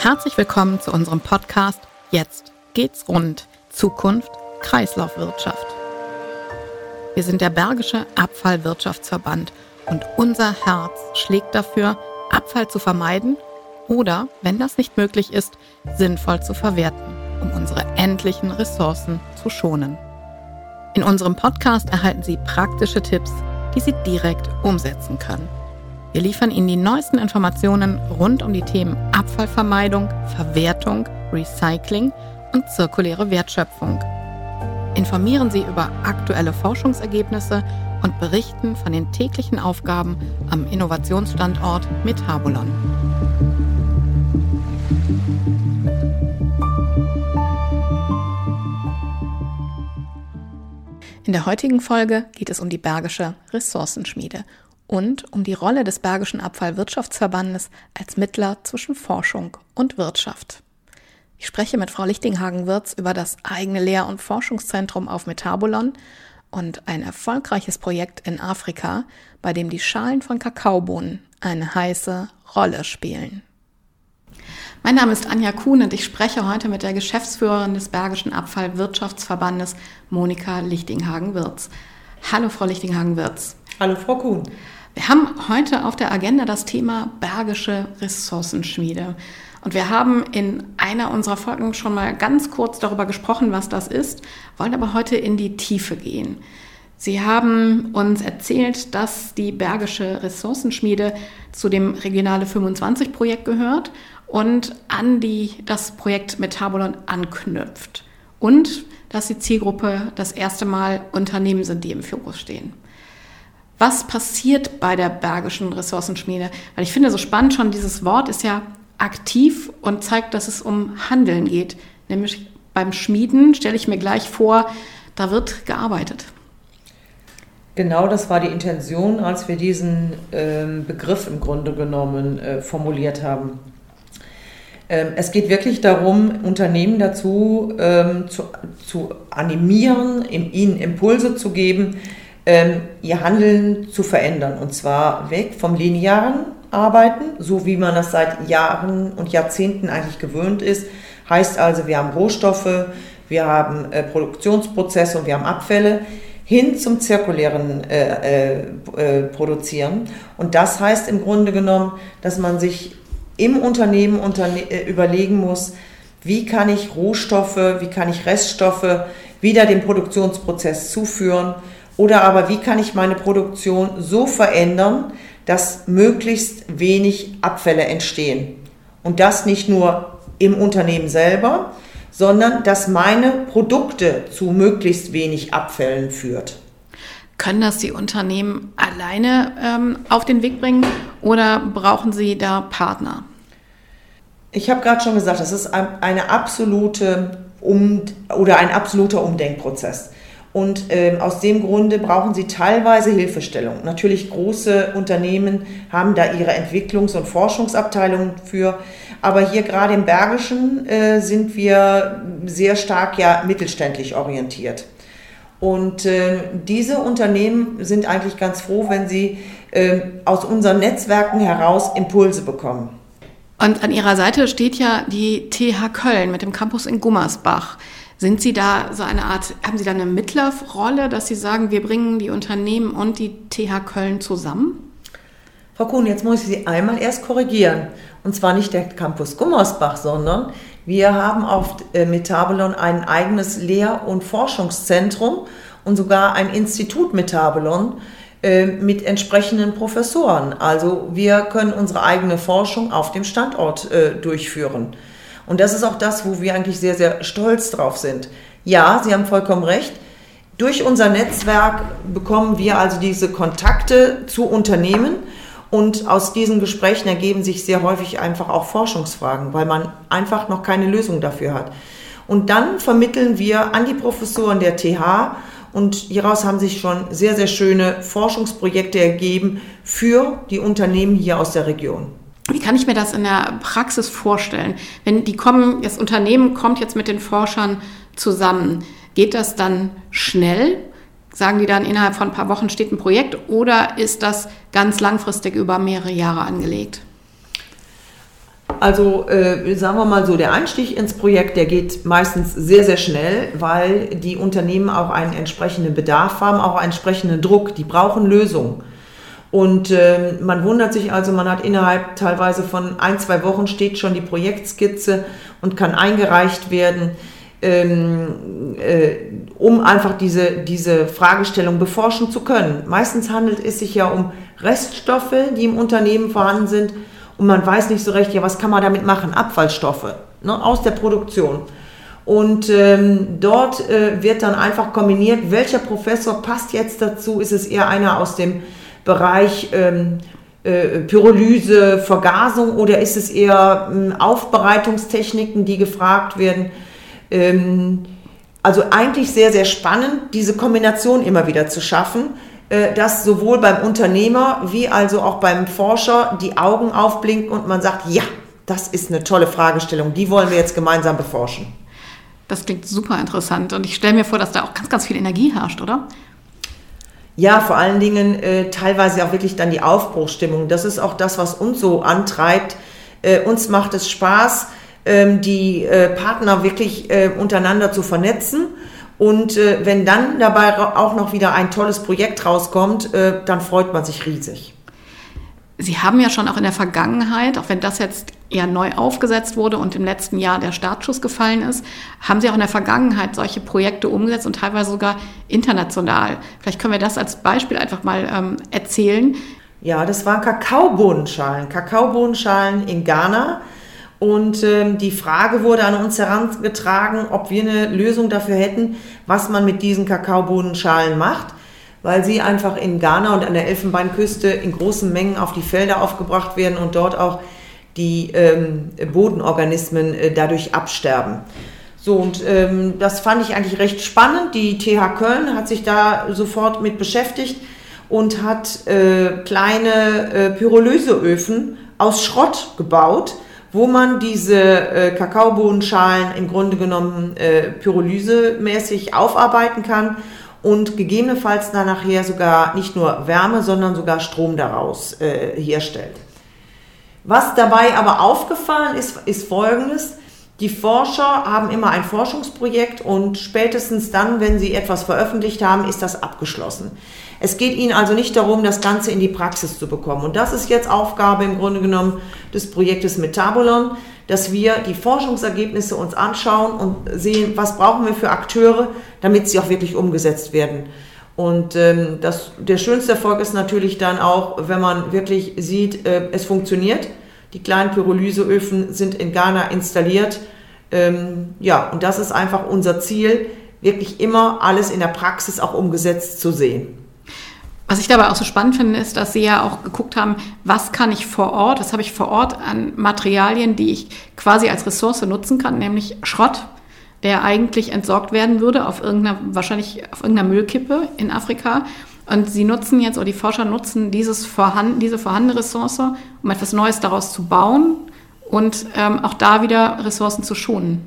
Herzlich willkommen zu unserem Podcast Jetzt geht's rund. Zukunft Kreislaufwirtschaft. Wir sind der Bergische Abfallwirtschaftsverband und unser Herz schlägt dafür, Abfall zu vermeiden oder, wenn das nicht möglich ist, sinnvoll zu verwerten, um unsere endlichen Ressourcen zu schonen. In unserem Podcast erhalten Sie praktische Tipps, die Sie direkt umsetzen können. Wir liefern Ihnen die neuesten Informationen rund um die Themen Abfallvermeidung, Verwertung, Recycling und zirkuläre Wertschöpfung. Informieren Sie über aktuelle Forschungsergebnisse und berichten von den täglichen Aufgaben am Innovationsstandort Metabolon. In der heutigen Folge geht es um die Bergische Ressourcenschmiede und um die Rolle des Bergischen Abfallwirtschaftsverbandes als Mittler zwischen Forschung und Wirtschaft. Ich spreche mit Frau Lichtinghagen-Wirz über das eigene Lehr- und Forschungszentrum auf Metabolon und ein erfolgreiches Projekt in Afrika, bei dem die Schalen von Kakaobohnen eine heiße Rolle spielen. Mein Name ist Anja Kuhn und ich spreche heute mit der Geschäftsführerin des Bergischen Abfallwirtschaftsverbandes, Monika Lichtinghagen-Wirz. Hallo, Frau Lichtinghagen-Wirz. Hallo, Frau Kuhn. Wir haben heute auf der Agenda das Thema Bergische Ressourcenschmiede. Und wir haben in einer unserer Folgen schon mal ganz kurz darüber gesprochen, was das ist, wollen aber heute in die Tiefe gehen. Sie haben uns erzählt, dass die Bergische Ressourcenschmiede zu dem Regionale 25 Projekt gehört und an die, das Projekt Metabolon anknüpft. Und dass die Zielgruppe das erste Mal Unternehmen sind, die im Fokus stehen. Was passiert bei der Bergischen Ressourcenschmiede? Weil ich finde so spannend schon, dieses Wort ist ja aktiv und zeigt, dass es um Handeln geht. Nämlich beim Schmieden stelle ich mir gleich vor, da wird gearbeitet. Genau das war die Intention, als wir diesen ähm, Begriff im Grunde genommen äh, formuliert haben. Ähm, es geht wirklich darum, Unternehmen dazu ähm, zu, zu animieren, ihnen Impulse zu geben, ihr Handeln zu verändern. Und zwar weg vom linearen Arbeiten, so wie man das seit Jahren und Jahrzehnten eigentlich gewöhnt ist. Heißt also, wir haben Rohstoffe, wir haben äh, Produktionsprozesse und wir haben Abfälle hin zum zirkulären äh, äh, äh, Produzieren. Und das heißt im Grunde genommen, dass man sich im Unternehmen unterne äh, überlegen muss, wie kann ich Rohstoffe, wie kann ich Reststoffe wieder dem Produktionsprozess zuführen, oder aber wie kann ich meine Produktion so verändern, dass möglichst wenig Abfälle entstehen. Und das nicht nur im Unternehmen selber, sondern dass meine Produkte zu möglichst wenig Abfällen führt. Können das die Unternehmen alleine ähm, auf den Weg bringen oder brauchen sie da Partner? Ich habe gerade schon gesagt, das ist eine absolute um oder ein absoluter Umdenkprozess. Und ähm, aus dem Grunde brauchen sie teilweise Hilfestellung. Natürlich große Unternehmen haben da ihre Entwicklungs- und Forschungsabteilungen für. Aber hier gerade im Bergischen äh, sind wir sehr stark ja mittelständlich orientiert. Und äh, diese Unternehmen sind eigentlich ganz froh, wenn sie äh, aus unseren Netzwerken heraus Impulse bekommen. Und an Ihrer Seite steht ja die TH Köln mit dem Campus in Gummersbach. Sind Sie da so eine Art, haben Sie da eine Mittlerrolle, dass Sie sagen, wir bringen die Unternehmen und die TH Köln zusammen? Frau Kuhn, jetzt muss ich Sie einmal erst korrigieren. Und zwar nicht der Campus Gummersbach, sondern wir haben auf äh, Metabolon ein eigenes Lehr- und Forschungszentrum und sogar ein Institut Metabolon äh, mit entsprechenden Professoren. Also wir können unsere eigene Forschung auf dem Standort äh, durchführen. Und das ist auch das, wo wir eigentlich sehr, sehr stolz drauf sind. Ja, Sie haben vollkommen recht. Durch unser Netzwerk bekommen wir also diese Kontakte zu Unternehmen und aus diesen Gesprächen ergeben sich sehr häufig einfach auch Forschungsfragen, weil man einfach noch keine Lösung dafür hat. Und dann vermitteln wir an die Professoren der TH und hieraus haben sich schon sehr, sehr schöne Forschungsprojekte ergeben für die Unternehmen hier aus der Region. Wie kann ich mir das in der Praxis vorstellen? Wenn die kommen, das Unternehmen kommt jetzt mit den Forschern zusammen, geht das dann schnell? Sagen die dann innerhalb von ein paar Wochen steht ein Projekt oder ist das ganz langfristig über mehrere Jahre angelegt? also äh, sagen wir mal so, der Einstieg ins Projekt, der geht meistens sehr, sehr schnell, weil die Unternehmen auch einen entsprechenden Bedarf haben, auch einen entsprechenden Druck. Die brauchen Lösungen. Und äh, man wundert sich also, man hat innerhalb teilweise von ein, zwei Wochen steht schon die Projektskizze und kann eingereicht werden, ähm, äh, um einfach diese, diese Fragestellung beforschen zu können. Meistens handelt es sich ja um Reststoffe, die im Unternehmen vorhanden sind und man weiß nicht so recht, ja, was kann man damit machen? Abfallstoffe ne, aus der Produktion. Und ähm, dort äh, wird dann einfach kombiniert, welcher Professor passt jetzt dazu? Ist es eher einer aus dem Bereich ähm, äh, Pyrolyse, Vergasung oder ist es eher ähm, Aufbereitungstechniken, die gefragt werden? Ähm, also eigentlich sehr, sehr spannend, diese Kombination immer wieder zu schaffen, äh, dass sowohl beim Unternehmer wie also auch beim Forscher die Augen aufblinken und man sagt, ja, das ist eine tolle Fragestellung, die wollen wir jetzt gemeinsam beforschen. Das klingt super interessant und ich stelle mir vor, dass da auch ganz, ganz viel Energie herrscht, oder? Ja, vor allen Dingen äh, teilweise auch wirklich dann die Aufbruchsstimmung. Das ist auch das, was uns so antreibt. Äh, uns macht es Spaß, äh, die äh, Partner wirklich äh, untereinander zu vernetzen. Und äh, wenn dann dabei auch noch wieder ein tolles Projekt rauskommt, dann freut man sich riesig. Sie haben ja schon auch in der Vergangenheit, auch wenn das jetzt eher neu aufgesetzt wurde und im letzten Jahr der Startschuss gefallen ist, haben Sie auch in der Vergangenheit solche Projekte umgesetzt und teilweise sogar international. Vielleicht können wir das als Beispiel einfach mal ähm, erzählen. Ja, das waren Kakaobohnenschalen. Kakaobohnenschalen in Ghana. Und ähm, die Frage wurde an uns herangetragen, ob wir eine Lösung dafür hätten, was man mit diesen Kakaobohnenschalen macht weil sie einfach in Ghana und an der Elfenbeinküste in großen Mengen auf die Felder aufgebracht werden und dort auch die ähm, Bodenorganismen äh, dadurch absterben. So, und ähm, das fand ich eigentlich recht spannend. Die TH Köln hat sich da sofort mit beschäftigt und hat äh, kleine äh, Pyrolyseöfen aus Schrott gebaut, wo man diese äh, Kakaobohnenschalen im Grunde genommen äh, pyrolysemäßig aufarbeiten kann und gegebenenfalls dann nachher sogar nicht nur Wärme, sondern sogar Strom daraus äh, herstellt. Was dabei aber aufgefallen ist, ist Folgendes. Die Forscher haben immer ein Forschungsprojekt und spätestens dann, wenn sie etwas veröffentlicht haben, ist das abgeschlossen. Es geht ihnen also nicht darum, das Ganze in die Praxis zu bekommen. Und das ist jetzt Aufgabe im Grunde genommen des Projektes Metabolon, dass wir die Forschungsergebnisse uns anschauen und sehen, was brauchen wir für Akteure, damit sie auch wirklich umgesetzt werden. Und ähm, das, der schönste Erfolg ist natürlich dann auch, wenn man wirklich sieht, äh, es funktioniert. Die kleinen Pyrolyseöfen sind in Ghana installiert. Ähm, ja, und das ist einfach unser Ziel, wirklich immer alles in der Praxis auch umgesetzt zu sehen. Was ich dabei auch so spannend finde, ist, dass Sie ja auch geguckt haben, was kann ich vor Ort, was habe ich vor Ort an Materialien, die ich quasi als Ressource nutzen kann, nämlich Schrott der eigentlich entsorgt werden würde auf irgendeiner, wahrscheinlich auf irgendeiner Müllkippe in Afrika. Und sie nutzen jetzt, oder die Forscher nutzen dieses vorhanden, diese vorhandene Ressource, um etwas Neues daraus zu bauen und ähm, auch da wieder Ressourcen zu schonen.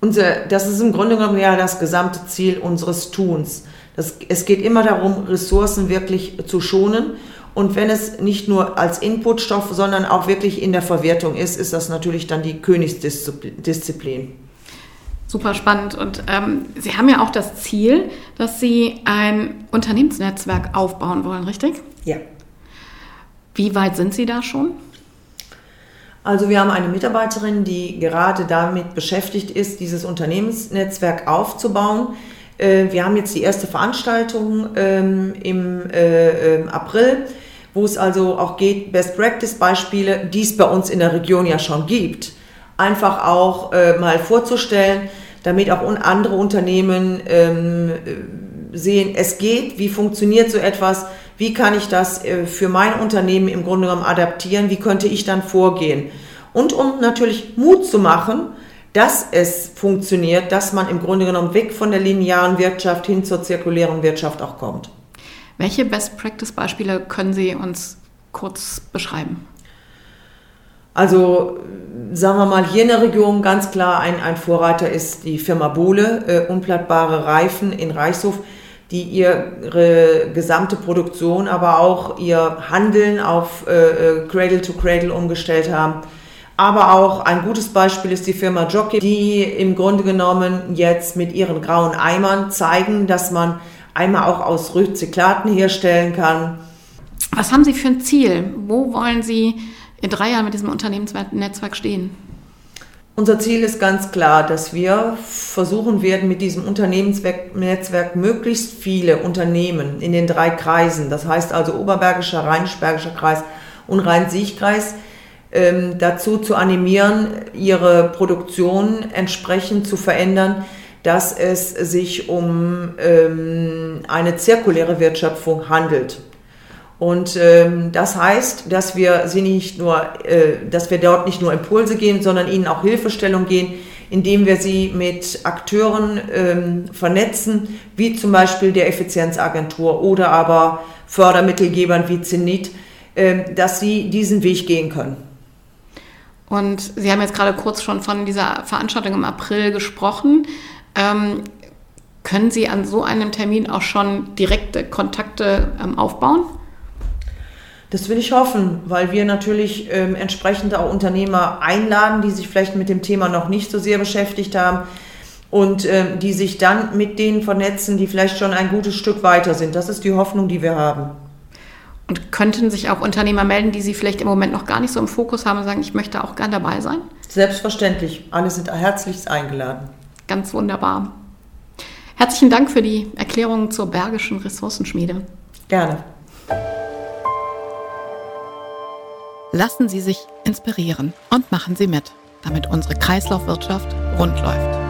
Unser, das ist im Grunde genommen ja das gesamte Ziel unseres Tuns. Das, es geht immer darum, Ressourcen wirklich zu schonen und wenn es nicht nur als Inputstoff, sondern auch wirklich in der Verwertung ist, ist das natürlich dann die Königsdisziplin. Super spannend. Und ähm, Sie haben ja auch das Ziel, dass Sie ein Unternehmensnetzwerk aufbauen wollen, richtig? Ja. Wie weit sind Sie da schon? Also wir haben eine Mitarbeiterin, die gerade damit beschäftigt ist, dieses Unternehmensnetzwerk aufzubauen. Äh, wir haben jetzt die erste Veranstaltung ähm, im äh, ähm, April wo es also auch geht, Best Practice Beispiele, die es bei uns in der Region ja schon gibt, einfach auch äh, mal vorzustellen, damit auch andere Unternehmen ähm, äh, sehen, es geht, wie funktioniert so etwas, wie kann ich das äh, für mein Unternehmen im Grunde genommen adaptieren, wie könnte ich dann vorgehen. Und um natürlich Mut zu machen, dass es funktioniert, dass man im Grunde genommen weg von der linearen Wirtschaft hin zur zirkulären Wirtschaft auch kommt. Welche Best-Practice-Beispiele können Sie uns kurz beschreiben? Also sagen wir mal, hier in der Region ganz klar ein, ein Vorreiter ist die Firma Bohle, äh, unplattbare Reifen in Reichshof. die ihre gesamte Produktion, aber auch ihr Handeln auf äh, äh, Cradle to Cradle umgestellt haben. Aber auch ein gutes Beispiel ist die Firma Jockey, die im Grunde genommen jetzt mit ihren grauen Eimern zeigen, dass man Eimer auch aus Rezyklaten herstellen kann. Was haben Sie für ein Ziel? Wo wollen Sie in drei Jahren mit diesem Unternehmensnetzwerk stehen? Unser Ziel ist ganz klar, dass wir versuchen werden, mit diesem Unternehmensnetzwerk möglichst viele Unternehmen in den drei Kreisen, das heißt also Oberbergischer, Rheinisch-Bergischer Kreis und Rhein-Sieg-Kreis, ähm, dazu zu animieren, ihre Produktion entsprechend zu verändern, dass es sich um ähm, eine zirkuläre Wirtschaftung handelt. Und ähm, das heißt, dass wir sie nicht nur, äh, dass wir dort nicht nur Impulse geben, sondern ihnen auch Hilfestellung gehen, indem wir sie mit Akteuren ähm, vernetzen, wie zum Beispiel der Effizienzagentur oder aber Fördermittelgebern wie Zenit, äh, dass sie diesen Weg gehen können. Und Sie haben jetzt gerade kurz schon von dieser Veranstaltung im April gesprochen. Ähm, können Sie an so einem Termin auch schon direkte Kontakte ähm, aufbauen? Das will ich hoffen, weil wir natürlich ähm, entsprechend auch Unternehmer einladen, die sich vielleicht mit dem Thema noch nicht so sehr beschäftigt haben und ähm, die sich dann mit denen vernetzen, die vielleicht schon ein gutes Stück weiter sind. Das ist die Hoffnung, die wir haben. Und könnten sich auch Unternehmer melden, die Sie vielleicht im Moment noch gar nicht so im Fokus haben und sagen, ich möchte auch gern dabei sein? Selbstverständlich. Alle sind herzlichst eingeladen. Ganz wunderbar. Herzlichen Dank für die Erklärungen zur Bergischen Ressourcenschmiede. Gerne. Lassen Sie sich inspirieren und machen Sie mit, damit unsere Kreislaufwirtschaft rund läuft.